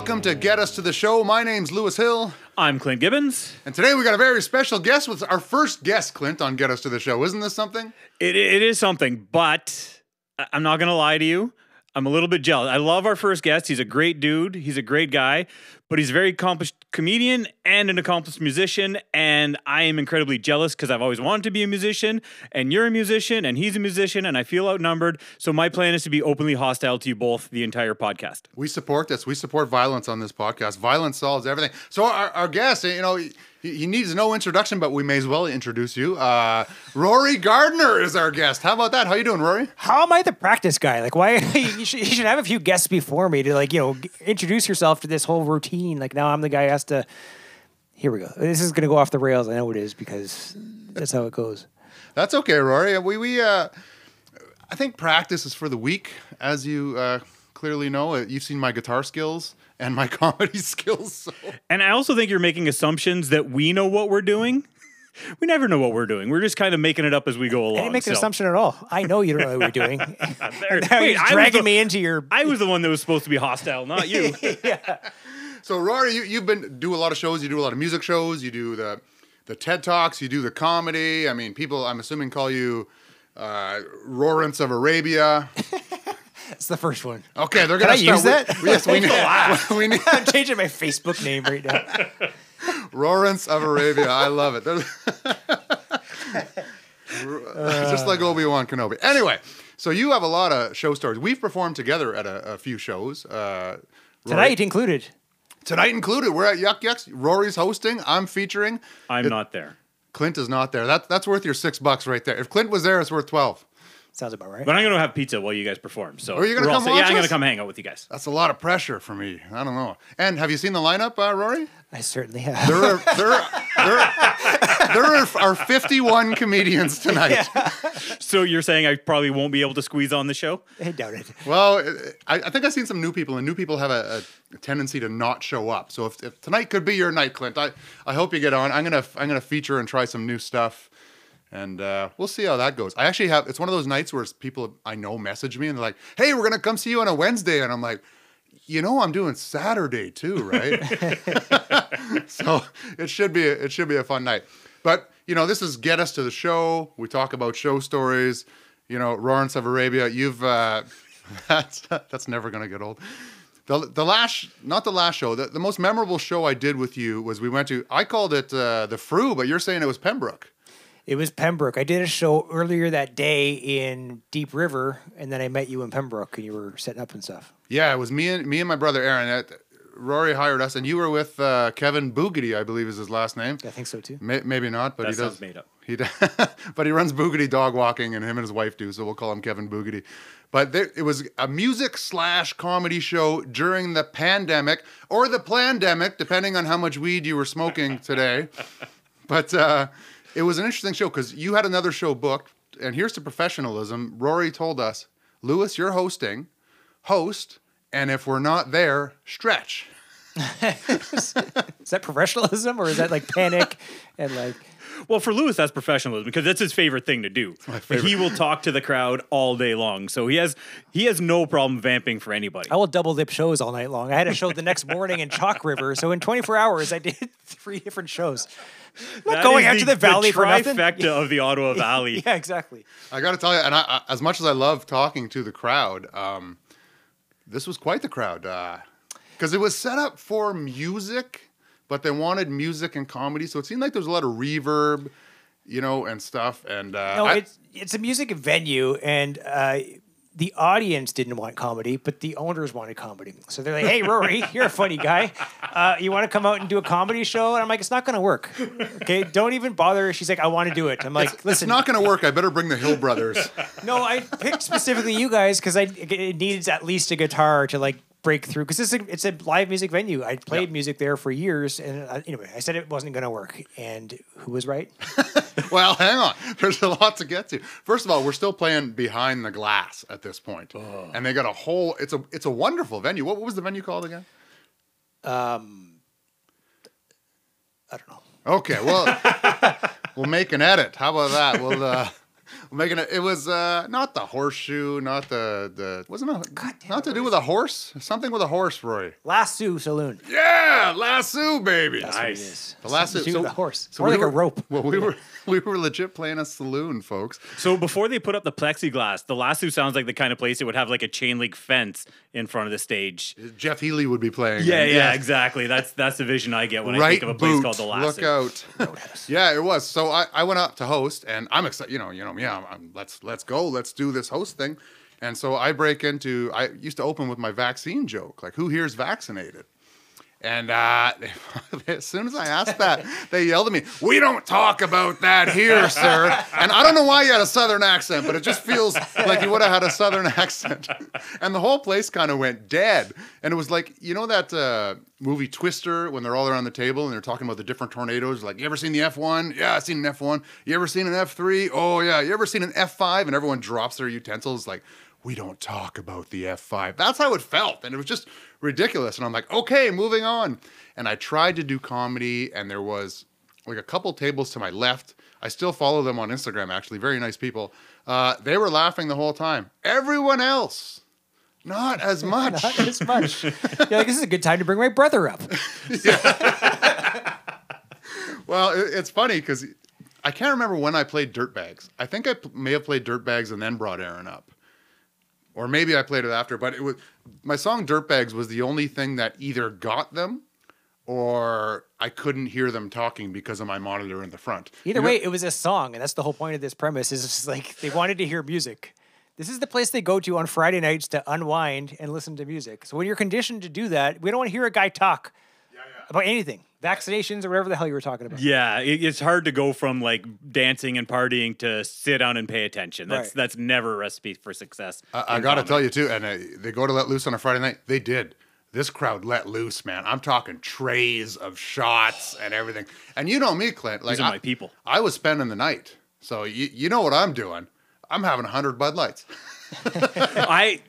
welcome to Get Us to the Show. My name's Lewis Hill, I'm Clint Gibbons. and today we got a very special guest with our first guest, Clint, on Get Us to the Show. Isn't this something? It, it is something, but I'm not going to lie to you. I'm a little bit jealous. I love our first guest. He's a great dude. He's a great guy, but he's a very accomplished comedian and an accomplished musician. And I am incredibly jealous because I've always wanted to be a musician, and you're a musician, and he's a musician, and I feel outnumbered. So my plan is to be openly hostile to you both the entire podcast. We support this. We support violence on this podcast. Violence solves everything. So our, our guest, you know, he, he needs no introduction, but we may as well introduce you. Uh, Rory Gardiner is our guest. How about that? How you doing, Rory? How am I the practice guy? Like, why you should, you should have a few guests before me to like, you know, g- introduce yourself to this whole routine. Like now I'm the guy who has to. Here we go. This is gonna go off the rails. I know it is because that's how it goes. That's okay, Rory. We we uh, I think practice is for the weak, as you uh, clearly know. You've seen my guitar skills and my comedy skills. So. And I also think you're making assumptions that we know what we're doing. We never know what we're doing. We're just kind of making it up as we go along. I didn't make an so- assumption at all. I know you don't know what you're doing. There- Wait, you're I was dragging the- me into your. I was the one that was supposed to be hostile, not you. So Rory, you, you've been do a lot of shows. You do a lot of music shows. You do the the TED talks. You do the comedy. I mean, people. I'm assuming call you uh, Lawrence of Arabia. That's the first one. Okay, they're gonna I use start that? with- yes, we need. we need I'm changing my Facebook name right now. Lawrence of Arabia. I love it. There's- Just like Obi Wan Kenobi. Anyway, so you have a lot of show stories. We've performed together at a, a few shows. Uh, Rory- Tonight included. tonight included. We're at Yuk Yuk's. Rory's hosting. I'm featuring. I'm not there. Clint is not there. That, that's worth your six bucks right there. If Clint was there, it's worth twelve. Sounds about right. But I'm going to have pizza while you guys perform. So Are you gonna we're all come set. watch Yeah, I'm going to come hang out with you guys. That's a lot of pressure for me. I don't know. And have you seen the lineup, uh, Rory? I certainly have. There are there, there, there are, are 51 comedians tonight. So you're saying I probably won't be able to squeeze on the show? I doubt it. Well, I, I think I've seen some new people, and new people have a, a tendency to not show up. So if, if tonight could be your night, Clint, I, I hope you get on. I'm gonna I'm gonna feature and try some new stuff, and uh, we'll see how that goes. I actually have it's one of those nights where people I know message me and they're like, "Hey, we're gonna come see you on a Wednesday," and I'm like. You know I'm doing Saturday too, right? so it should be it should be a fun night. But you know, this is get us to the show. We talk about show stories. You know, Lawrence of Arabia. You've uh, that's that's never gonna get old. The, the last, not the last show, the, the most memorable show I did with you was we went to, I called it uh, the Fru, but you're saying it was Pembroke. It was Pembroke. I did a show earlier that day in Deep River, and then I met you in Pembroke, and you were setting up and stuff. Yeah, it was me and me and my brother Aaron. That, Rory hired us, and you were with uh, Kevin Boogedy, I believe is his last name. I think so too. May, maybe not, but That he does. made up. He does, but he runs Boogedy Dog Walking, and him and his wife do. So we'll call him Kevin Boogedy. But there, it was a music slash comedy show during the pandemic or the plandemic, depending on how much weed you were smoking today. but uh, it was an interesting show because you had another show booked, and here's the professionalism. Rory told us, Lewis, you're hosting, host, and if we're not there, stretch. Is that professionalism or is that like panic and like? Well, for Lewis, that's professionalism because that's his favorite thing to do. favorite. He will talk to the crowd all day long, so he has he has no problem vamping for anybody. I will double dip shows all night long. I had a show the next morning in Chalk River, so in 24 hours I did three different shows. I'm not That going is out to the valley for nothing. trifecta of the Ottawa Valley. Yeah, exactly. I got to tell you, and I, I, as much as I love talking to the crowd, um, this was quite the crowd because it was set up for music, but they wanted music and comedy, so it seemed like there was a lot of reverb, you know, and stuff. And uh, No, I- it's it's a music venue, and uh, the audience didn't want comedy, but the owners wanted comedy. So they're like, "Hey, Rory, you're a funny guy. Uh, you want to come out and do a comedy show?" And I'm like, "It's not going to work. Okay, don't even bother." She's like, "I want to do it." I'm like, it's "Listen, it's not going to work. I better bring the Hill Brothers. no, I picked specifically you guys because I it needs at least a guitar to like break through because it's a it's a live music venue. I played Yeah. music there for years, and uh, anyway, I said it wasn't going to work, and who was right? well, hang on. There's a lot to get to. First of all, we're still playing behind the glass at this point, and they got a whole. It's a it's a wonderful venue. What, what was the venue called again? Um, I don't know. Okay, well, we'll make an edit. How about that? We'll uh, making it. It was uh, not the horseshoe, not the the wasn't a, not to do with a horse. Something with a horse, Roy. Lasso Saloon. Yeah, lasso, baby. That's what it Nice. The lasso. Something to do with horse. so or we like were- a rope. Well, we were we were legit playing a saloon, folks. So before they put up the plexiglass, the lasso sounds like the kind of place that would have like a chain link fence in front of the stage. Jeff Healey would be playing. Yeah, and- yeah, exactly. That's that's the vision I get when I think of a place boot. called the lasso. Look out! yeah, it was. So I, I went up to host, and I'm excited. You know, you know, yeah. I'm, I'm- let's let's go. Let's do this host thing. And so I break into. I used to open with my vaccine joke, like who here's vaccinated. And uh, as soon as I asked that, they yelled at me, "We don't talk about that here, sir." And I don't know why you had a southern accent, but it just feels like you would have had a southern accent. And the whole place kind of went dead. And it was like, you know that uh, movie Twister when they're all around the table and they're talking about the different tornadoes. Like, you ever seen the F one? Yeah, I've seen an F one. You ever seen an F three? Oh yeah. You ever seen an F five? And everyone drops their utensils like. We don't talk about the F5. That's how it felt. And it was just ridiculous. And I'm like, okay, moving on. And I tried to do comedy, and there was like a couple tables to my left. I still follow them on Instagram, actually. Very nice people. Uh, they were laughing the whole time. Everyone else, not as much. Not as much. You're like, this is a good time to bring my brother up. well, it, it's funny because I can't remember when I played Dirtbags. I think I p- may have played Dirtbags and then brought Aaron up. Or maybe I played it after, but it was my song Dirtbags was the only thing that either got them or I couldn't hear them talking because of my monitor in the front. Either You know- way, it was a song, and that's the whole point of this premise. Is just like they wanted to hear music. This is the place they go to on Friday nights to unwind and listen to music. So when you're conditioned to do that, we don't want to hear a guy talk about anything, vaccinations or whatever the hell you were talking about. Yeah, it, it's hard to go from like dancing and partying to sit down and pay attention. That's Right. that's never a recipe for success. I, I got to comedy. tell you too, and uh, they go to let loose on a Friday night. They did. This crowd let loose, man. I'm talking trays of shots and everything. And you know me, Clint. Like These are I, my people. I was spending the night, so you you know what I'm doing. I'm having hundred Bud Lights. I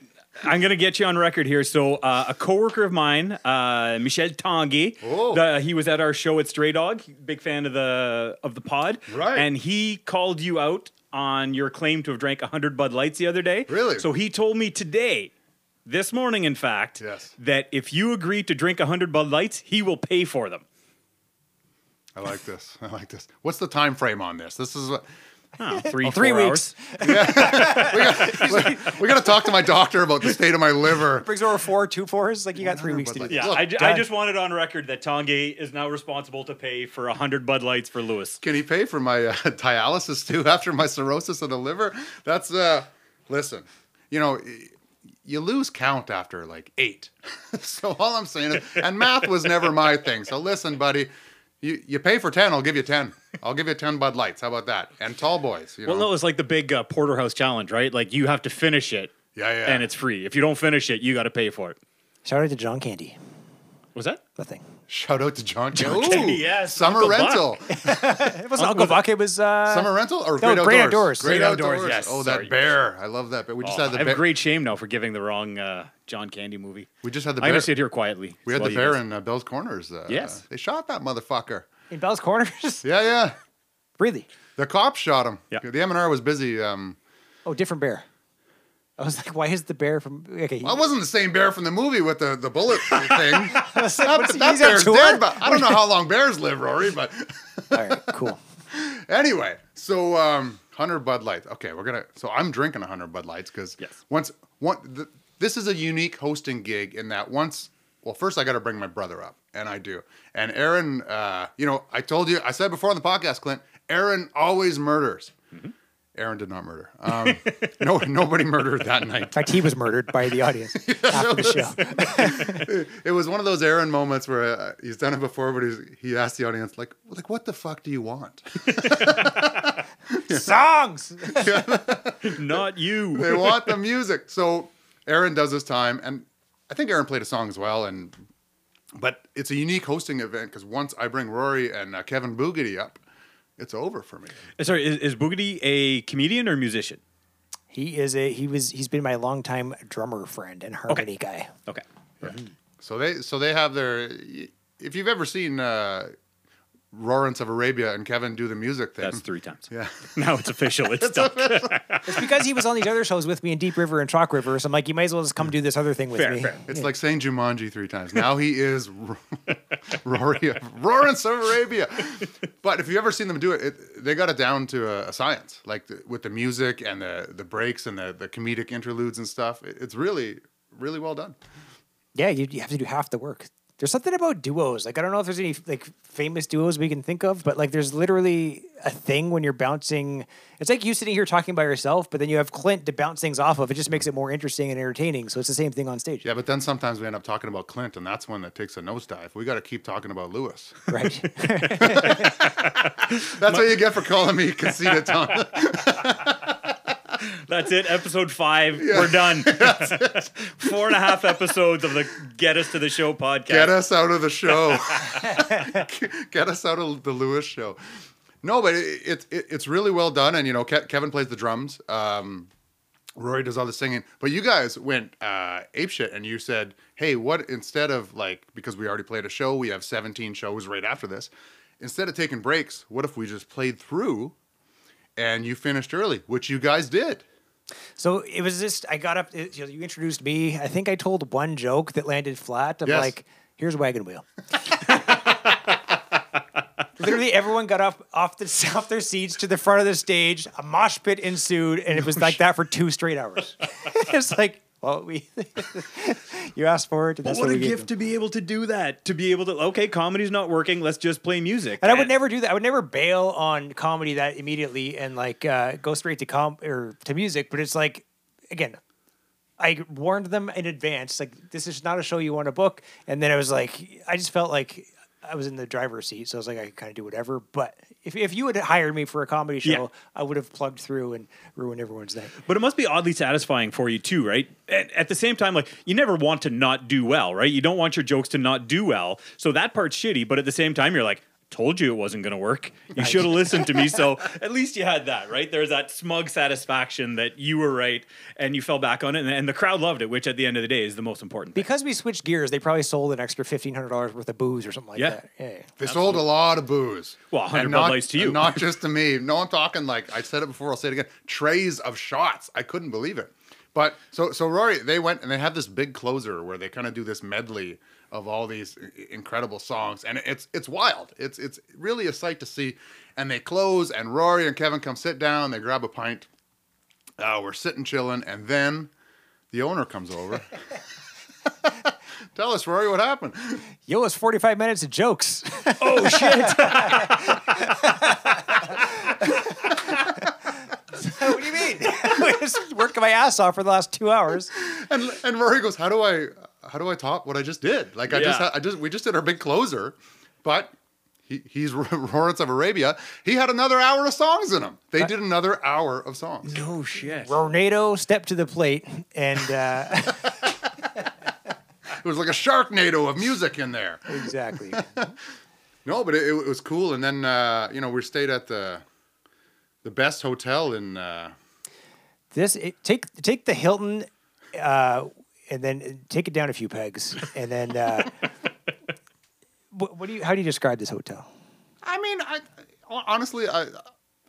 I'm gonna get you on record here. So uh, a coworker of mine, uh, Michel Tanguy, Oh. the- he was at our show at Stray Dog. Big fan of the of the pod, Right. And he called you out on your claim to have drank hundred Bud Lights the other day. Really? So he told me today. This morning, in fact, Yes. that if you agree to drink 100 Bud Lights, he will pay for them. I like this. I like this. What's the time frame on this? This is what Oh, three, Three four weeks. hours. we got to talk to my doctor about the state of my liver. Brings over four, two fours. Like you got three weeks to do. Bud. Yeah, Look, I, ju- I done. just wanted on record that Tanguy is now responsible to pay for 100 Bud Lights for Lewis. Can he pay for my uh, dialysis too after my cirrhosis of the liver? That's uh listen, you know, you lose count after like 8. so all I'm saying is and math was never my thing. So listen, buddy, you you pay for 10, I'll give you 10. I'll give you 10 Bud Lights. How about that? And tall boys, you know. Well, no, it's like the big uh, Porterhouse challenge, right? Like you have to finish it, Yeah, yeah. and it's free. If you don't finish it, you got to pay for it. Shout out to John Candy. Was that? Nothing. Shout out to John. John Candy, yes, Summer Uncle rental. It wasn't Uncle Buck. It was uh, Summer rental or no, great, Great outdoors? Outdoors. Great Great outdoors. Outdoors, yes, Oh, sorry. that bear. I love that bear. We just Oh, had I have bear. great shame now for giving the wrong uh, John Candy movie. We just had the I'm bear. gonna sit here quietly. We had the bear guys- in uh, Bell's Corners. Uh, Yes. They shot that motherfucker. in Bell's Corners. Yeah, yeah. really? The cops shot him. Yeah. The MNR was busy. Um, Oh, different bear. I was like, why is the bear from? Okay, well, it wasn't the same bear from the movie with the, the bullet thing. that what's he- that he's bear's dead, but I don't know how long bears live, Rory. But all right, cool. anyway, so um, 100 Bud Lights. Okay, we're gonna. So I'm drinking 100 Bud Lights because Yes. once one, th- this is a unique hosting gig in that once. Well, first I got to bring my brother up, and I do. And Aaron, uh, you know, I told you, I said before on the podcast, Clint. Aaron always murders. Aaron did not murder. Um, no, nobody murdered that night. In fact, he was murdered by the audience after the show. it was one of those Aaron moments where uh, he's done it before, but he's, he asked the audience, like, like, what the fuck do you want? Songs. Not you. they want the music. So Aaron does his time, and I think Aaron played a song as well. And but it's a unique hosting event because once I bring Rory and uh, Kevin Boogity up, it's over for me. Sorry, is, is Boogity a comedian or musician? He is a he was he's been my longtime drummer friend and harmony guy. Okay. So they so they have their. If you've ever seen uh, Lawrence of Arabia and Kevin do the music thing. That's three times. Yeah. Now it's official. It's done. It's because he was on these other shows with me in Deep River and Chalk River. So I'm like, you might as well just come do this other thing with Fair, me. fair. It's like saying Jumanji three times. Now he is Rory, Lawrence of Arabia. But if you've ever seen them do it, it they got it down to a, a science, like the, with the music and the the breaks and the, the comedic interludes and stuff. It- it's really really well done. Yeah, you, you have to do half the work. There's something about duos. Like I don't know if there's any like famous duos we can think of, but like there's literally a thing when you're bouncing. It's like you sitting here talking by yourself, but then you have Clint to bounce things off of. It just makes it more interesting and entertaining. So it's the same thing on stage, Yeah, but then sometimes we end up talking about Clint, and that's one that takes a nosedive. We got to keep talking about Lewis. right? That's what you get for calling me conceited Tom. That's it. Episode five. We're done. Four and a half episodes of the Get Us to the Show podcast. Get us out of the show. Get us out of the Lewis show. No, but it, it, it it's really well done, and you know Ke- Kevin plays the drums. Um, Rory does all the singing, but you guys went uh, apeshit, and you said, "Hey, what instead of like because we already played a show, we have 17 shows right after this. Instead of taking breaks, what if we just played through, and you finished early, which you guys did." So it was just I got up. It, you, know, you introduced me. I think I told one joke that landed flat. I'm Yes. like, "Here's wagon wheel." Literally, everyone got up off the off their seats to the front of the stage. A mosh pit ensued, and it was like that for two straight hours. it's like, well, we you asked for it, and that's what what a gift to be able to do that. To be able to, okay, comedy's not working. Let's just play music. And I would never do that. I would never bail on comedy that immediately and like uh, go straight to com or to music. But it's like, again, I warned them in advance. Like this is not a show you want to book. And then I was like, I just felt like I was in the driver's seat, so I was like, I could kind of do whatever. But if if you had hired me for a comedy show, Yeah. I would have plugged through and ruined everyone's day. But it must be oddly satisfying for you too, right? At, at the same time, like you never want to not do well, right? You don't want your jokes to not do well. So that part's shitty. But at the same time, you're like, told you it wasn't going to work. You should have listened to me. So at least you had that, right? There's that smug satisfaction that you were right and you fell back on it. And, and the crowd loved it, which at the end of the day is the most important. thing. Because we switched gears, they probably sold an extra fifteen hundred dollars worth of booze or something like Yeah. that. Yeah. They sold a lot of booze. Well, 100 And Bud not- Lights to you. Not just to me. No, I'm talking like I said it before. I'll say it again. Trays of shots. I couldn't believe it. But so so Rory, they went and they had this big closer where they kind of do this medley of all these incredible songs, and it's it's wild. It's it's really a sight to see. And they close, and Rory and Kevin come sit down. They grab a pint. Uh, we're sitting chilling, and then the owner comes over. Tell us, Rory, what happened? Yo, it's forty five minutes of jokes. oh, shit. what do you mean? I was working my ass off for the last two hours. and and Rory goes, "How do I how do I top what I just did? Like I just Yeah. had, I just we just did our big closer, but he, he's Lawrence of Arabia. He had another hour of songs in him. They did another hour of songs. No shit. Ronado stepped to the plate and uh, It was like a Sharknado of music in there. exactly. No, but it, it was cool. And then uh, you know we stayed at the the best hotel in. Uh, This it, take take the Hilton, uh, and then take it down a few pegs, and then. Uh, what, what do you? How do you describe this hotel? I mean, I honestly I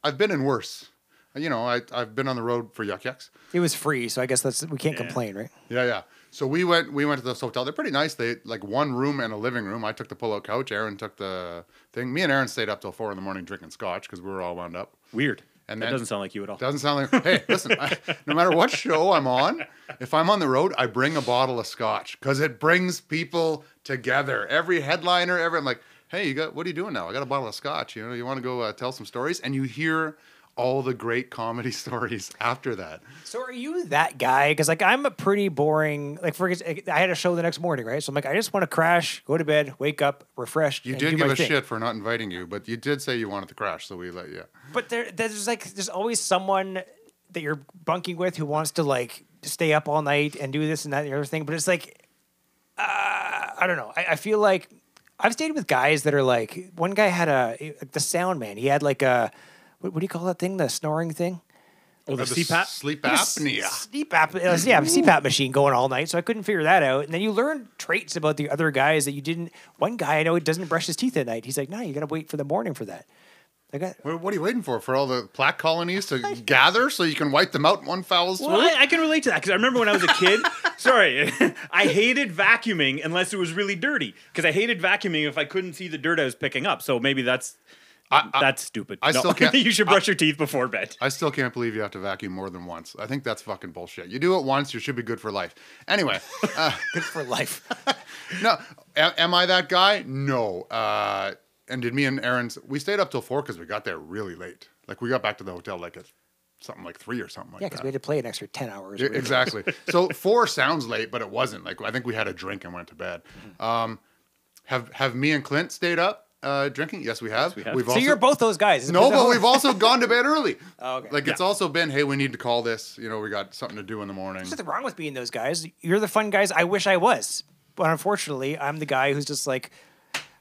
I've been in worse. You know, I I've been on the road for Yuk Yuk's. It was free, so I guess that's we can't Yeah. complain, right? Yeah, yeah. So we went we went to this hotel. They're pretty nice. They like one room and a living room. I took the pull-out couch. Aaron took the thing. Me and Aaron stayed up till four in the morning drinking scotch because we were all wound up. Weird. And that doesn't sound like you at all. Doesn't sound like. Hey, listen. I, no matter what show I'm on, if I'm on the road, I bring a bottle of scotch because it brings people together. Every headliner, every I'm like, hey, you got what are you doing now? I got a bottle of scotch. You know, you want to go uh, tell some stories, and you hear all the great comedy stories after that. So are you that guy? Because like I'm a pretty boring. Like for I had a show the next morning, right? So I'm like, I just want to crash, go to bed, wake up, refreshed. You did do give a thing. shit for not inviting you, but you did say you wanted to crash, so we let you. But there, there's like, there's always someone that you're bunking with who wants to like stay up all night and do this and that and the other thing. But it's like, uh, I don't know. I, I feel like I've stayed with guys that are like, one guy had a the sound man. He had like a, what, what do you call that thing? The snoring thing. Oh, the Or CPAP? Sleep apnea. Sleep app, uh, yeah, CPAP machine going all night. So I couldn't figure that out. And then you learn traits about the other guys that you didn't. One guy I know doesn't brush his teeth at night. He's like, no, you got to wait for the morning for that. I got. What, what are you waiting for? For all the plaque colonies to gather so you can wipe them out in one foul swoop? Well, I, I can relate to that because I remember when I was a kid. sorry, I hated vacuuming unless it was really dirty because I hated vacuuming if I couldn't see the dirt I was picking up. So maybe that's I, I, that's stupid. I still can't- you should brush your teeth before bed. I still can't believe you have to vacuum more than once. I think that's fucking bullshit. You do it once, you should be good for life. Anyway, uh, Good for life. no, a- am I that guy? No. Uh, and did me and Aaron's? We stayed up till four because we got there really late. Like we got back to the hotel like at something like three or something like yeah, because we had to play an extra 10 hours. Yeah, exactly. so four sounds late, but it wasn't. Like I think we had a drink and went to bed. Mm-hmm. Um, have have me and Clint stayed up uh, drinking? Yes, we have. we have. We've So also, you're both those guys. no, but we've also gone to bed early. Oh, okay. Like it's also been, hey, we need to call this. You know, we got something to do in the morning. There's nothing wrong with being those guys. You're the fun guys I wish I was. But unfortunately, I'm the guy who's just like,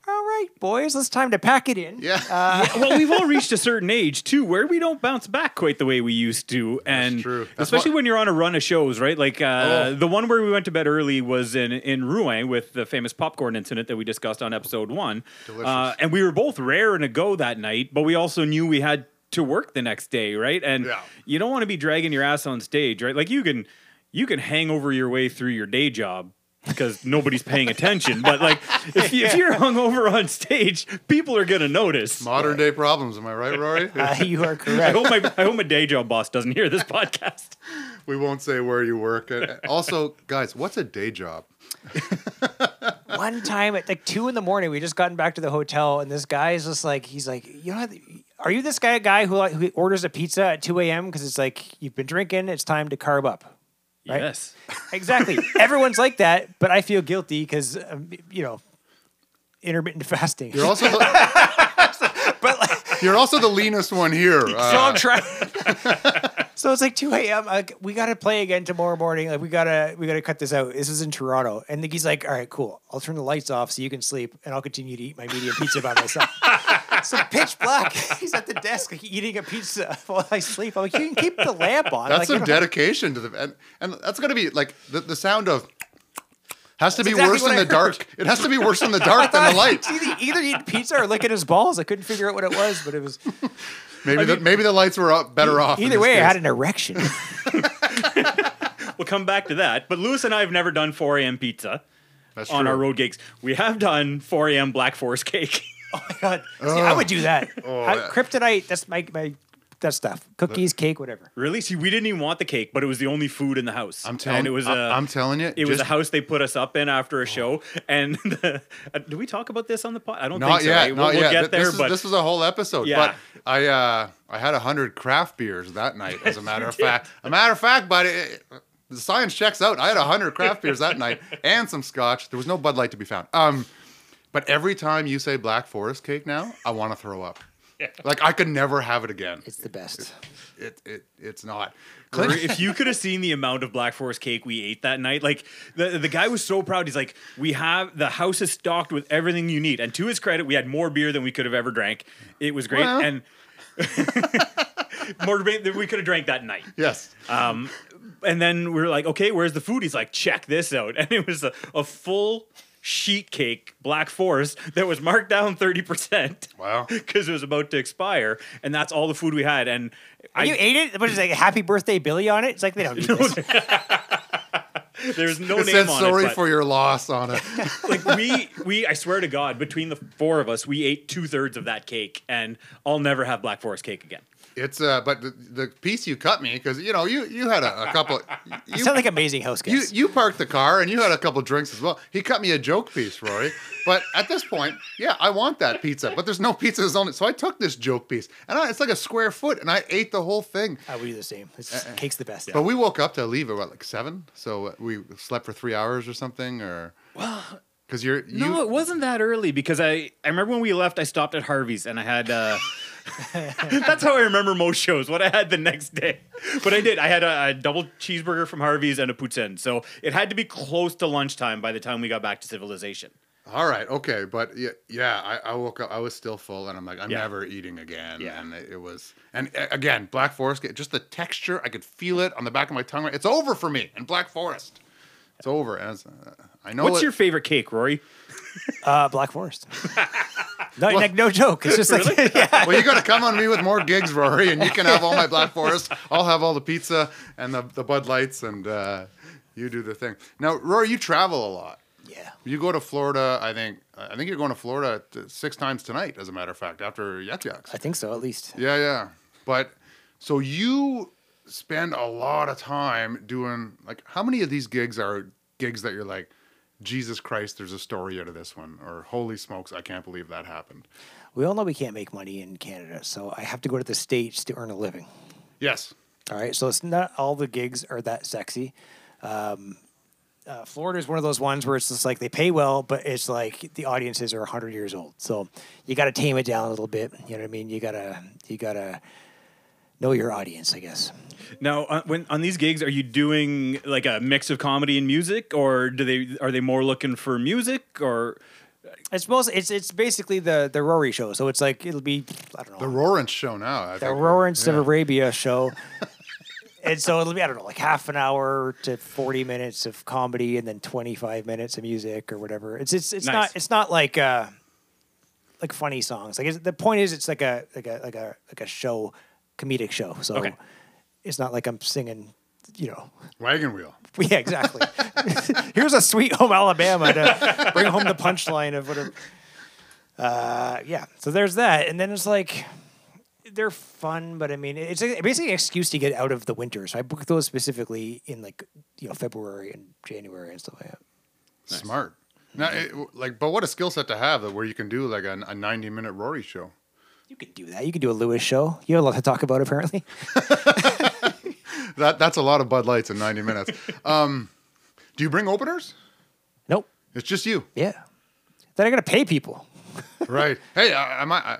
all right, boys, it's time to pack it in. Yeah. well, we've all reached a certain age too, where we don't bounce back quite the way we used to, and true. That's especially what- when you're on a run of shows, right? Like uh, Oh. the one where we went to bed early was in in Rouen with the famous popcorn incident that we discussed on episode one, Delicious. Uh, and we were both raring a go that night, but we also knew we had to work the next day, right? And Yeah. you don't want to be dragging your ass on stage, right? Like you can you can hang over your way through your day job because nobody's paying attention. But like, if, you, if you're hungover on stage, people are gonna notice. Modern day problems, am I right, Rory? Uh, you are I correct. hope my I hope my day job boss doesn't hear this podcast. we won't say where you work. Also, guys, what's a day job? One time at like two in the morning, we just gotten back to the hotel, and this guy is just like, he's like, you know, are you this guy a guy who like, who orders a pizza at two a.m. because it's like you've been drinking, it's time to carb up. Right? Yes. Exactly. Everyone's like that, but I feel guilty because um, you know, intermittent fasting. You're also the, but like, you're also the leanest one here. so Uh, I'm trying. so it's like 2 a.m. Like, we got to play again tomorrow morning. Like we gotta we gotta cut this out. This is in Toronto, and he's like, "All right, cool. I'll turn the lights off so you can sleep, and I'll continue to eat my medium pizza by myself." So pitch black. He's at the desk like, eating a pizza while I sleep. I'm like, "You can keep the lamp on." that's like, some don't have- dedication to the and and that's gonna be like the, the sound of has to be exactly worse what in I the dark. It has to be worse in the dark than the light. Either, either eating pizza or licking his balls. I couldn't figure out what it was, but it was Maybe the, maybe the lights were up better off. either this way. I had an erection. We'll come back to that. But Lewis and I have never done 4 a.m. pizza That's on true. our road gigs. We have done 4 a.m. Black Forest cake. Oh my god! See, I would do that. Oh, I- yeah. kryptonite. That's my my that stuff. Cookies, cake, whatever. really? See, we didn't even want the cake, but it was the only food in the house. I'm telling and it was I- a, I'm telling you, It was just- a house they put us up in after a show. And the, uh, do we talk about this on the pod? I don't Not think so. yet, right? not we'll, we'll yet. get Th- there, this, but this was a whole episode. Yeah. But I uh, I had a hundred craft beers that night. As a matter of fact, a matter of fact, but it, the science checks out. I had a hundred craft beers that night and some scotch. There was no Bud Light to be found. Um, but every time you say Black Forest cake now, I want to throw up. Yeah. Like I could never have it again. It's the best. It it it's not. Rory, if you could have seen the amount of Black Forest cake we ate that night, like the the guy was so proud. He's like, "We have the house is stocked with everything you need." And to his credit, we had more beer than we could have ever drank. It was great, Well. and more beer than we could have drank that night. Yes. Um, and then we were like, "Okay, where's the food?" He's like, "Check this out," and it was a, a full sheet cake Black Forest that was marked down thirty percent. Wow. Because it was about to expire, and that's all the food we had. And I, you ate it? What is it? Like, Happy birthday, Billy on it? It's like they don't need this. there's no It name said on sorry it. but- for your loss on it. like we we I swear to God, between the four of us, we ate two thirds of that cake, and I'll never have Black Forest cake again. It's uh, but the, the piece you cut me because you know you you had a, a couple. You You, sound like amazing house you guests. you parked the car and you had a couple drinks as well. He cut me a joke piece, Rory. But at this point, yeah, I want that pizza, but there's no pizzas on it, so I took this joke piece and I, it's like a square foot, and I ate the whole thing. I would do the same. It's Uh, cake's the best. But we woke up to leave at what like seven, so uh, we slept for three hours or something, or well, because you're you. no, it wasn't that early because I I remember when we left, I stopped at Harvey's and I had. uh That's how I remember most shows. What I had the next day, but I did. I had a, a double cheeseburger from Harvey's and a poutine, so it had to be close to lunchtime by the time we got back to civilization. All right, okay, but yeah, yeah, I, I woke up, I was still full, and I'm like, I'm Yeah. never eating again. Yeah. and it, it was, and again, Black Forest, just the texture, I could feel it on the back of my tongue. It's over for me in Black Forest. It's over. As uh, I know. What's it- your favorite cake, Rory? Uh, Black Forest. no, like, no joke. It's just like yeah. well, you got to come on me with more gigs, Rory, and you can have all my Black Forest. I'll have all the pizza and the, the Bud Lights, and uh, you do the thing. Now, Rory, you travel a lot. Yeah. You go to Florida. I think. I think you're going to Florida six times tonight, as a matter of fact, after Yuk Yuk's. I think so, at least. Yeah, yeah. But so you spend a lot of time doing like how many of these gigs are gigs that you're like, Jesus Christ, there's a story out of this one, or holy smokes, I can't believe that happened. We all know we can't make money in Canada, so I have to go to the States to earn a living. Yes. All right, so it's not all the gigs are that sexy. Um, uh, Florida is one of those ones where it's just like they pay well, but it's like the audiences are 100 years old. So you got to tame it down a little bit. You know what I mean? You gotta you gotta know your audience, I guess. Now, uh, when on these gigs, are you doing like a mix of comedy and music, or do they are they more looking for music, or It's most it's it's basically the the Rory show. So it's like it'll be I don't know The Rorance show now. I the think. Lawrence of Arabia show. and so it'll be, I don't know, like half an hour to 40 minutes of comedy and then 25 minutes of music or whatever. It's, it's, it's Nice. not, it's not like, uh, like funny songs. Like it's, the point is it's like a, like a, like a, like a show, comedic show. So Okay. it's not like I'm singing, you know, Wagon Wheel. yeah, exactly. Here's a sweet home Alabama to bring home the punchline of whatever. Uh, yeah, so there's that, and then it's like they're fun, but I mean, it's basically an excuse to get out of the winter. So I booked those specifically in like you know February and January and stuff like that. Smart. Now, it, like, but what a skill set to have that where you can do like a, a 90 minute Rory show. You could do that. You could do a Lewis show. You have a lot to talk about, apparently. That that's a lot of Bud Lights in 90 minutes. Um, do you bring openers? Nope. It's just you, Yeah. Then I gotta pay people. right? hey, I, I might. I,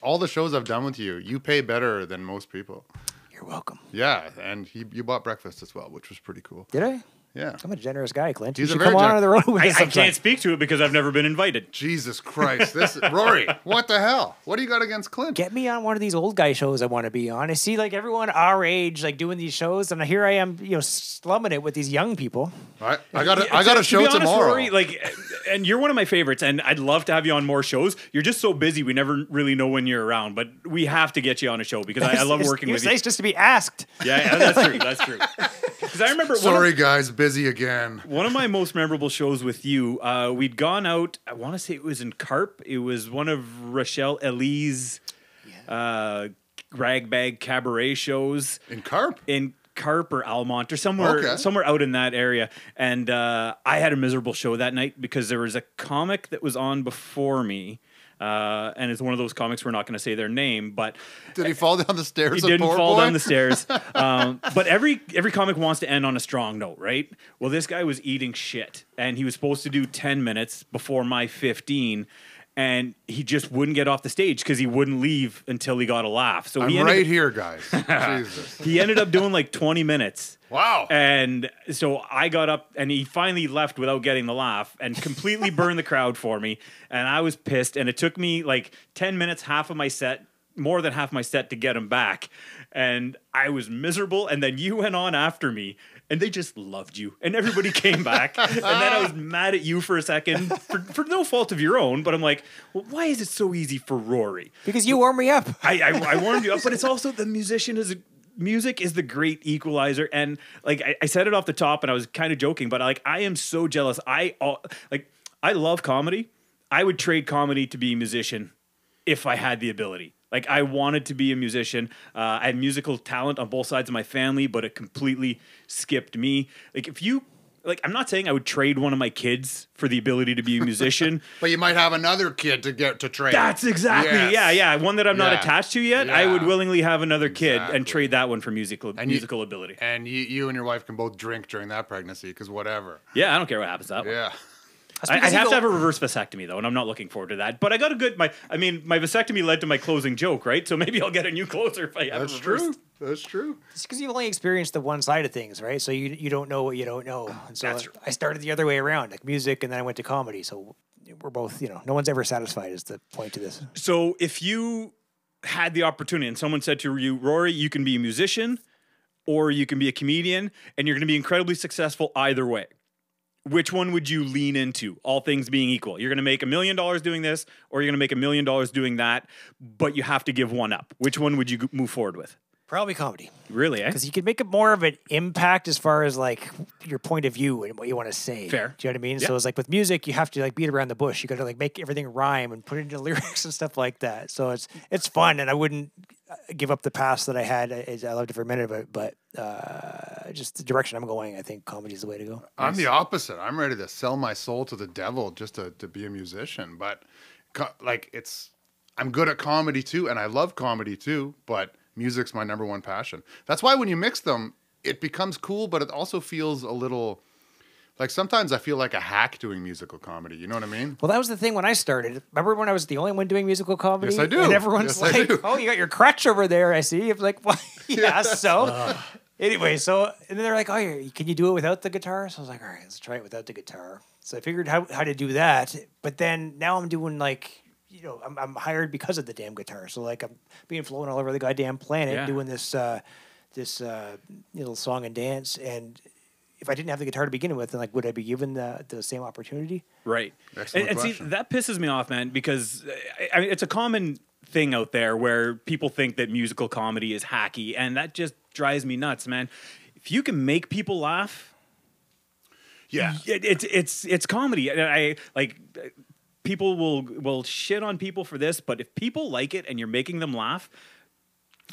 all the shows I've done with you, you pay better than most people. You're welcome. Yeah, and he, you bought breakfast as well, which was pretty cool. Did I? Yeah. I'm a generous guy, Clint. He's a you should very come on on the road with I, us I can't speak to it because I've never been invited. Jesus Christ, this Rory, what the hell? What do you got against Clint? get me on one of these old guy shows I want to be on. I see like everyone our age like doing these shows, and here I am, you know, slumming it with these young people. I, I got a, Yeah, I got a show to be honest, tomorrow. Rory, like, and you're one of my favorites, and I'd love to have you on more shows. You're just so busy, we never really know when you're around. But we have to get you on a show because I, I love working It's- working it's with nice just to be asked. Yeah, yeah, that's true. That's true. Because I remember one of- Sorry, guys, busy again. One of my most memorable shows with you, uh, we'd gone out. I want to say it was in Carp. It was one of Rochelle Elise uh, ragbag cabaret shows In Carp? in Carp or Almonte or somewhere Okay. somewhere out in that area. And uh, I had a miserable show that night because there was a comic that was on before me. Uh, and it's one of those comics we're not going to say their name, but Did he fall down the stairs? he didn't fall boy? down the stairs. Um, but every every comic wants to end on a strong note, right? Well, this guy was eating shit, and he was supposed to do ten minutes before my fifteen, and he just wouldn't get off the stage because he wouldn't leave until he got a laugh. So I'm he ended, right here, guys. Jesus. he ended up doing like twenty minutes. Wow. And so I got up and he finally left without getting the laugh and completely burned the crowd for me. And I was pissed. And it took me like 10 minutes, half of my set, more than half my set to get him back. And I was miserable. And then you went on after me and they just loved you. And everybody came back. and then I was mad at you for a second for, for no fault of your own. But I'm like, well, why is it so easy for Rory? Because you warm me up. I, I, I warmed you up, but it's also the musician is music is the great equalizer. And like I, I said it off the top, and I was kind of joking, but like I am so jealous. I all like I love comedy. I would trade comedy to be a musician if I had the ability. Like I wanted to be a musician. Uh, I have musical talent on both sides of my family, but it completely skipped me. Like if you like, I'm not saying I would trade one of my kids for the ability to be a musician. But you might have another kid to get to trade. That's exactly Yes. yeah yeah one that I'm not attached to yet. I would willingly have another kid Exactly. and trade that one for musical And you- musical ability. And you, you and your wife can both drink during that pregnancy because whatever. Yeah, I don't care what happens to that. one. Yeah. I, I have to have a reverse vasectomy though, and I'm not looking forward to that. But I got a good my I mean my vasectomy led to my closing joke, right? So maybe I'll get a new closer if I have That's a reverse. true. That's true. It's because you've only experienced the one side of things, right? So you you don't know what you don't know. Oh, and so That's true. I started the other way around, like music, and then I went to comedy. So we're both, you know, no one's ever satisfied. Is the point to this? So if you had the opportunity and someone said to you, Rory, you can be a musician or you can be a comedian and you're going to be incredibly successful either way. Which one would you lean into, all things being equal? You're going to make a million dollars doing this or you're going to make a million dollars doing that, but you have to give one up. Which one would you move forward with? Probably comedy. Really, eh? because you can make it more of an impact as far as like your point of view and what you want to say. Fair. Do you know what I mean? Yeah. So it's like with music, you have to like beat around the bush. You got to like make everything rhyme and put it into lyrics and stuff like that. So it's it's fun, and I wouldn't give up the past that I had. I, I loved every minute of it, but uh, just the direction I'm going, I think comedy is the way to go. I'm the opposite. I'm ready to sell my soul to the devil just to, to be a musician. But co- like it's, I'm good at comedy too, and I love comedy too. But music's my number one passion. That's why when you mix them, it becomes cool, but it also feels a little. Like sometimes I feel like a hack doing musical comedy. You know what I mean? Well, that was the thing when I started. Remember when I was the only one doing musical comedy? Yes, I do. And everyone's Yes, like, "Oh, you got your crutch over there." I see. I'm like, "What? yeah." So, anyway, so and then they're like, "Oh, you- can you do it without the guitar?" So I was like, "All right, let's try it without the guitar." So I figured how how to do that. But then now I'm doing like, you know, I'm I'm hired because of the damn guitar. So like I'm being flown all over the goddamn planet Yeah. doing this uh, this uh, little song and dance and. If I didn't have the guitar to begin with, then like, would I be given the, the same opportunity? Right. Excellent and, and see, that pisses me off, man, because uh, I, I mean, it's a common thing out there where people think that musical comedy is hacky, and that just drives me nuts, man. If you can make people laugh, Yeah. it, it's it's it's comedy. And I like uh, people will will shit on people for this, but if people like it and you're making them laugh,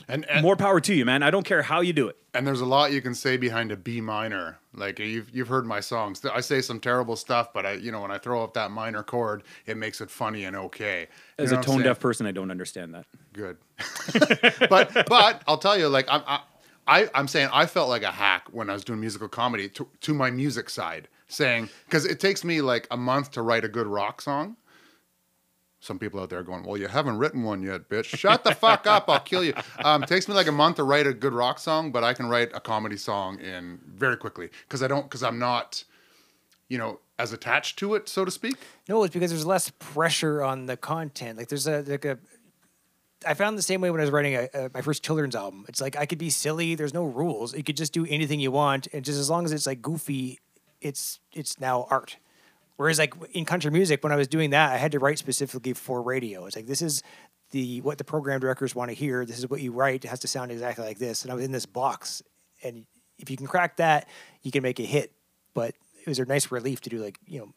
And, and more power to you, man. I don't care how you do it. And there's a lot you can say behind a B minor. Like you've you've heard my songs. I say some terrible stuff, but I you know when I throw up that minor chord, it makes it funny and okay. You As a tone deaf person, I don't understand that. good. but but I'll tell you, like I'm I, I I'm saying I felt like a hack when I was doing musical comedy to to my music side, saying because it takes me like a month to write a good rock song. Some people out there going, "Well, you haven't written one yet, bitch. Shut the fuck up, I'll kill you." Um, takes me like a month to write a good rock song, but I can write a comedy song in very quickly because I don't because I'm not, you know, as attached to it, so to speak. No, it's because there's less pressure on the content. Like there's a like a. I found the same way when I was writing a, a, my first children's album. It's like I could be silly. There's no rules. You could just do anything you want, and just as long as it's like goofy, it's it's now art. Whereas like in country music, when I was doing that, I had to write specifically for radio. It's like this is the what the program directors want to hear. This is what you write. It has to sound exactly like this. And I was in this box, and if you can crack that, you can make a hit. But it was a nice relief to do like you know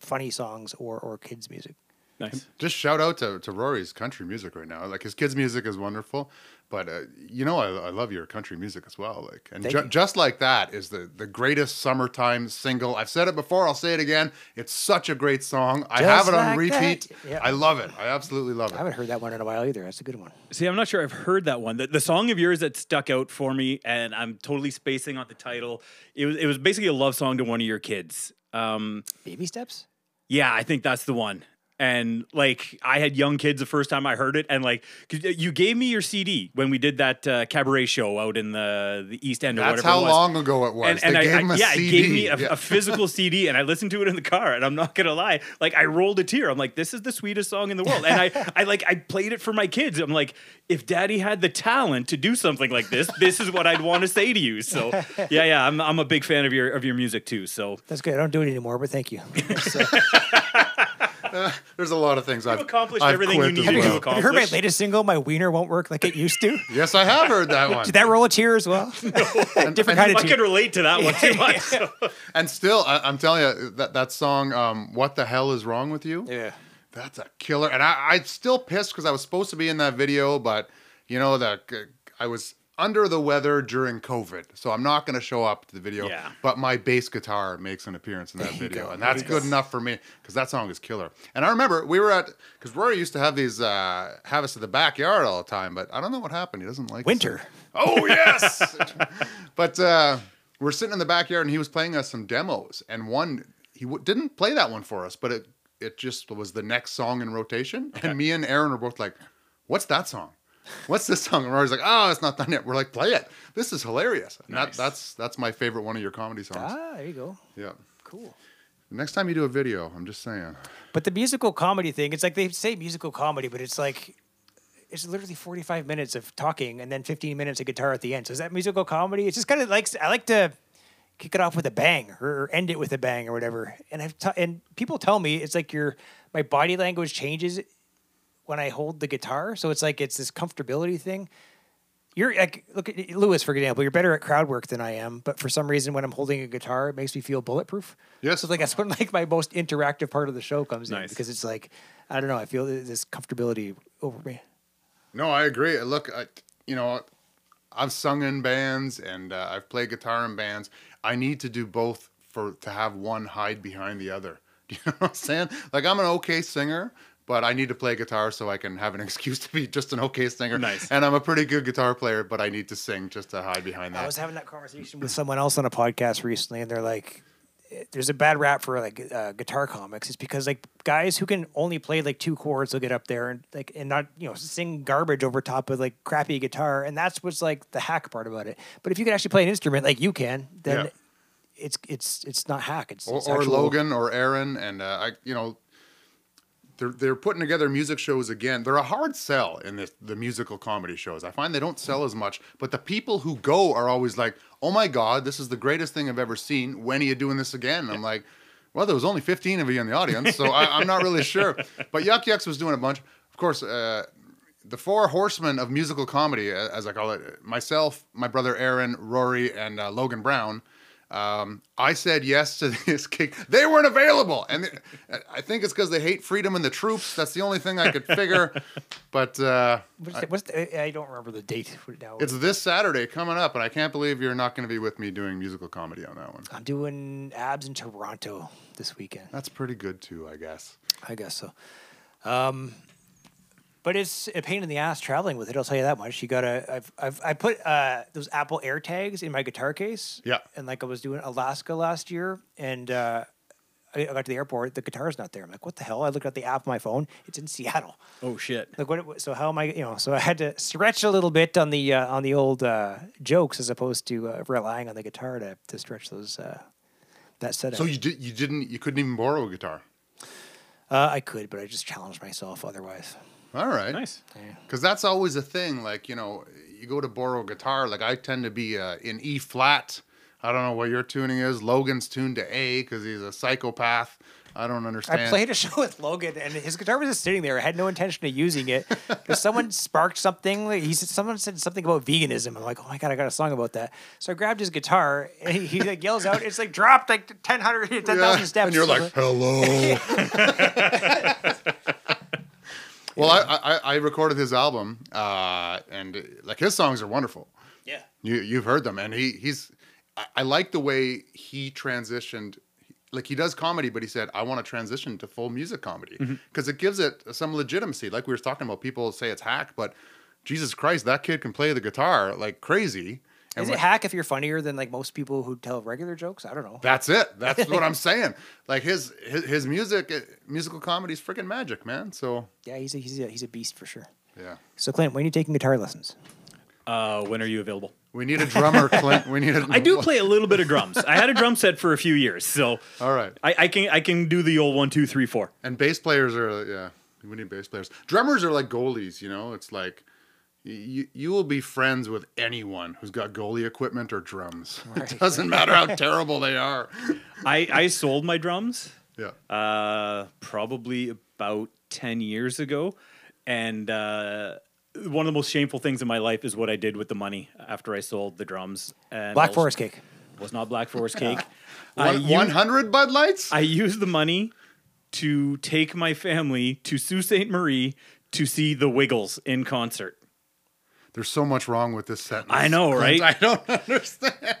funny songs or or kids music. Nice. Just shout out to, to Rory's country music right now. Like his kids' music is wonderful, but uh, you know I, I love your country music as well. Like and ju- just like that is the the greatest summertime single. I've said it before. I'll say it again. It's such a great song. I have it on like repeat. Yeah. I love it. I absolutely love it. I haven't heard that one in a while either. That's a good one. See, I'm not sure I've heard that one. The, the song of yours that stuck out for me, and I'm totally spacing on the title. It was it was basically a love song to one of your kids. Um, Baby steps. yeah, I think that's the one. And like, I had young kids the first time I heard it, and like you gave me your CD when we did that uh, cabaret show out in the the East End or That's whatever. how it was. long ago it was. And, they and I, gave I- him a yeah, CD. it gave me a, Yeah. a physical CD, and I listened to it in the car. And I'm not gonna lie, like I rolled a tear. I'm like, this is the sweetest song in the world. And I, I like, I played it for my kids. I'm like, if Daddy had the talent to do something like this, this is what I'd want to say to you. So, yeah, yeah, I'm, I'm a big fan of your of your music too. So, That's good. I don't do it anymore, but thank you. So, There's a lot of things I've accomplished I've everything you quit needed as to well. accomplish. have you heard my latest single? My wiener won't work like it used to. Yes, I have heard that one. Did that roll a tear as well? Different kind I of can tear. relate to that one too much. so. And still, I, I'm telling you that that song, um, "What the hell is wrong with you?" Yeah. That's a killer. And I, I still pissed because I was supposed to be in that video, but you know that I was under the weather during COVID, so I'm not going to show up to the video. Yeah. But my bass guitar makes an appearance in that you video, go. and that's you good enough for me because that song is killer. And I remember we were at because Rory used to have these uh, have us in the backyard all the time, but I don't know what happened. He doesn't like us. Winter. Oh yes. but uh, we're sitting in the backyard, and he was playing us some demos, and one he w- didn't play that one for us, but it it just was the next song in rotation, and me and Aaron were both like, "What's that song? What's this song?" And Rory's like, "Oh, it's not done yet." We're like, "Play it. This is hilarious." And that, that's that's my favorite one of your comedy songs. Ah, there you go. Yeah. Cool. Next time you do a video, I'm just saying. But the musical comedy thing, it's like they say musical comedy, but it's like it's literally 45 minutes of talking and then 15 minutes of guitar at the end. So is that musical comedy? It's just kind of like I like to kick it off with a bang or end it with a bang or whatever. And I've t- and people tell me it's like your my body language changes when I hold the guitar. So it's like it's this comfortability thing. You're like look at Lewis for example. You're better at crowd work than I am, but for some reason when I'm holding a guitar, it makes me feel bulletproof. Yes. So like that's when like my most interactive part of the show comes in because it's like I don't know. I feel this comfortability over me. No, I agree. Look, I, you know, I've sung in bands and uh, I've played guitar in bands. I need to do both for to have one hide behind the other. Do you know what I'm saying? Like I'm an okay singer, but I need to play guitar so I can have an excuse to be just an okay singer. Nice. And I'm a pretty good guitar player, but I need to sing just to hide behind that. I was having that conversation with someone else on a podcast recently, and they're like, "There's a bad rap for like uh, guitar comics. It's because like guys who can only play like two chords will get up there and like and not you know sing garbage over top of like crappy guitar, and that's what's like the hack part about it. But if you can actually play an instrument like you can, then Yeah. it's it's it's not hack. It's, or, it's or Logan or Aaron, and uh, I, you know, they're they're putting together music shows again. They're a hard sell in this the musical comedy shows. I find they don't sell as much, but the people who go are always like, "Oh my god, this is the greatest thing I've ever seen. When are you doing this again?" And I'm like. Well, there was only 15 of you in the audience, so I, I'm not really sure. But Yuk Yuk's was doing a bunch. Of course, uh, the four horsemen of musical comedy, as I call it, myself, my brother Aaron, Rory, and uh, Logan Brown. Um, I said yes to this gig. They weren't available, and they- I think it's because they hate freedom and the troops. That's the only thing I could figure. But uh, What's the, what's the, I don't remember the date now. it's this Saturday coming up, and I can't believe you're not going to be with me doing musical comedy on that one. I'm doing abs in Toronto this weekend. That's pretty good too, I guess. I guess so. Um, but it's a pain in the ass traveling with it. I'll tell you that much. You gotta. I've I've I put uh, those Apple Air tags in my guitar case. Yeah. And like I was doing Alaska last year, and uh, I I got to the airport. The guitar's not there. I'm like, what the hell? I looked at the app on my phone. It's in Seattle. Oh shit. Like what? So how am I? You know. So I had to stretch a little bit on the uh, on the old uh, jokes as opposed to uh, relying on the guitar to to stretch those. Uh, that setup. So you did you didn't you couldn't even borrow a guitar. uh, I could, but I just challenged myself otherwise. All right. Nice. Because that's always a thing. Like, you know, you go to borrow a guitar. Like, I tend to be uh, in E flat. I don't know what your tuning is. Logan's tuned to A because he's a psychopath. I don't understand. I played a show with Logan, and his guitar was just sitting there. I had no intention of using it. But someone sparked something. He said someone said something about veganism. I'm like, oh my god, I got a song about that. So I grabbed his guitar, and he, he like yells out, "It's like dropped like 10,000 10,000 Yeah, steps." And you're like, hello. well, I, I, I recorded his album, uh, and like his songs are wonderful. yeah. You you've heard them, and he he's. I, I like the way he transitioned. Like he does comedy, but he said, "I want to transition to full music comedy because it gives it some legitimacy." Like we were talking about, people say it's hack, but Jesus Christ, that kid can play the guitar like crazy. And Is it hack if you're funnier than like most people who tell regular jokes? I don't know. That's it. That's what I'm saying. Like his his, his music, uh, musical comedy is freaking magic, man. So Yeah, he's a, he's a, he's a beast for sure. yeah, So Clint, when are you taking guitar lessons? Uh, when are you available? we need a drummer, Clint. We need a. I do play a little bit of drums. I had a drum set for a few years, so All right. I, I can I can do the old one, two, three, four. And bass players are yeah, we need bass players. Drummers are like goalies, you know. It's like you you will be friends with anyone who's got goalie equipment or drums. Right. It doesn't matter how terrible they are. I I sold my drums Yeah. uh, probably about 10 years ago. And uh, one of the most shameful things in my life is what I did with the money after I sold the drums. And Black also- Forest cake. Was not Black Forest cake. I, One, u- 100 Bud Lights? I used the money to take my family to Sault Ste. Marie to see the Wiggles in concert. There's so much wrong with this sentence. I know, right? I don't understand.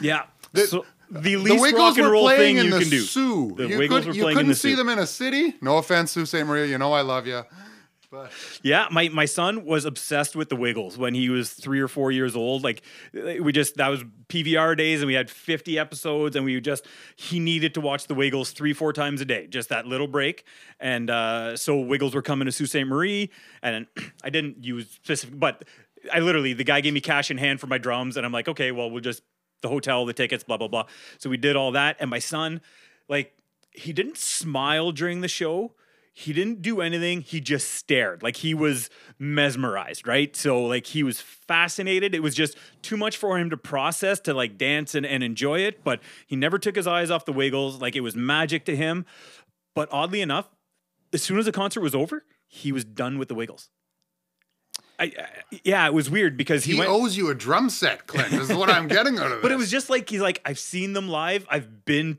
Yeah. The- so the The least Wiggles rock and roll thing in you the can do. Soo. The you Wiggles could, were playing in couldn't the see Soo. them in a city. No offense, Sault Ste. Marie. You know I love you. But Yeah, my, my son was obsessed with the Wiggles when he was three or four years old. Like we just that was PVR days, and we had fifty episodes, and we just he needed to watch the Wiggles three four times a day, just that little break. And uh, so Wiggles were coming to Sault Ste. Marie, and I didn't use specific, but I literally the guy gave me cash in hand for my drums, and I'm like, okay, well we'll just the hotel, the tickets, blah blah blah. So we did all that, and my son, like he didn't smile during the show. He didn't do anything. He just stared. Like he was mesmerized, right? So like he was fascinated. It was just too much for him to process to like dance and, and enjoy it. But he never took his eyes off the Wiggles. Like it was magic to him. But oddly enough, as soon as the concert was over, he was done with the Wiggles. I, I yeah, it was weird because he, He went. owes you a drum set, Clint. This is what I'm getting out of this. But it was just like he's like, I've seen them live. I've been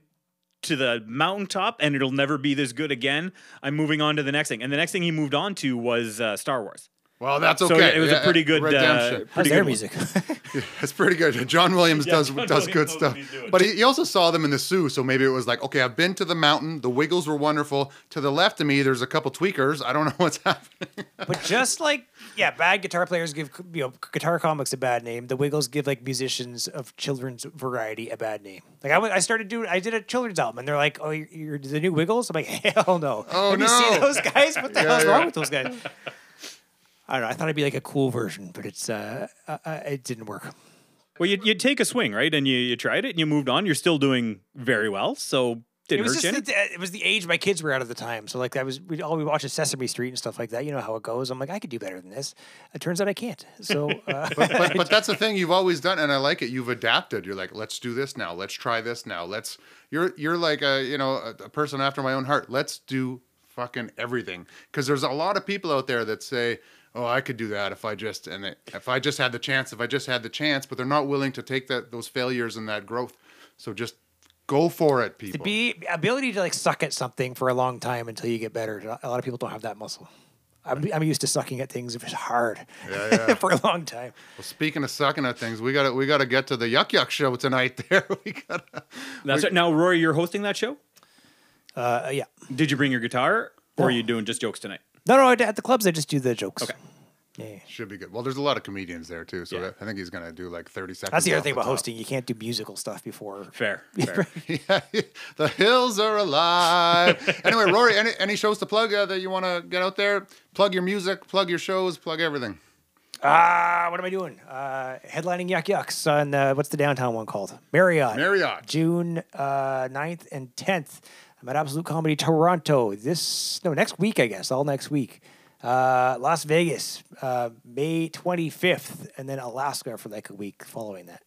to the mountaintop, and it'll never be this good again. I'm moving on to the next thing, and the next thing he moved on to was uh, Star Wars. Well, that's So okay. it was a pretty good. Uh, redemption. How's pretty their good one. music? It's pretty good. John Williams Yeah, does John does Williams good stuff. what he's doing. But he, he also saw them in the Soo, so maybe it was like, okay, I've been to the mountain. The Wiggles were wonderful. To the left of me, there's a couple tweakers. I don't know what's happening. but just like yeah, bad guitar players give you know guitar comics a bad name. The Wiggles give like musicians of children's variety a bad name. Like I, went- I started doing I did a children's album, and they're like, "Oh, you're, you're the new Wiggles." I'm like, "Hell no!" Oh, Have you seen no. those guys? What the Yeah, hell's yeah. wrong with those guys? I don't know. I thought it'd be like a cool version, but it's uh, uh, uh it didn't work. Well, you you take a swing, right? And you you tried it, and you moved on. You're still doing very well, so It didn't was hurt you. just any. the, it was the age my kids were at at the time. So like I was we all we watched Sesame Street and stuff like that. You know how it goes. I'm like I could do better than this. It turns out I can't. So uh, but, but that's the thing you've always done, and I like it. You've adapted. You're like, let's do this now. Let's try this now. Let's. You're you're like a you know a, a person after my own heart. Let's do fucking everything because there's a lot of people out there that say, oh, I could do that if I just and it, if I just had the chance, if I just had the chance, but they're not willing to take that those failures and that growth. So just go for it, people. to be ability to like suck at something for a long time until you get better. A lot of people don't have that muscle. I'm, I'm used to sucking at things if it's hard Yeah, yeah. for a long time. Well, speaking of sucking at things, we got to we got to get to the Yuk Yuk show tonight. There, we got. to That's right. Now, Rory, you're hosting that show. Uh, yeah. Did you bring your guitar, or are you doing just jokes tonight? No, no. At the clubs, I just do the jokes. Okay. Yeah, yeah. Should be good. Well, there's a lot of comedians there too, so Yeah. I think he's gonna do like 30 seconds. That's the other off thing about top. hosting. You can't do musical stuff before. Fair. fair. yeah, the hills are alive. anyway, Rory, any, any shows to plug uh, that you want to get out there? Plug your music, plug your shows, plug everything. Ah, what am I doing? Uh, headlining Yuk Yuk's on uh, what's the downtown one called? Marriott. Marriott. June uh, 9th and 10th. I'm at Absolute Comedy Toronto this, no, next week, I guess, all next week. Uh, Las Vegas, uh, May 25th, and then Alaska for like a week following that.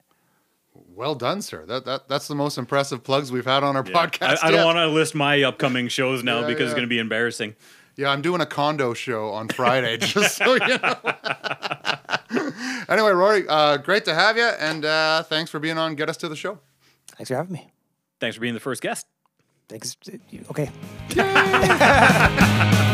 Well done, sir. That, that that's the most impressive plugs we've had on our I, podcast. I don't want to list my upcoming shows now Yeah, because yeah. it's going to be embarrassing. Yeah, I'm doing a condo show on Friday, just so you know. anyway, Rory, uh, great to have you, and uh, thanks for being on. Get us to the show. Thanks for having me. Thanks for being the first guest. Okay.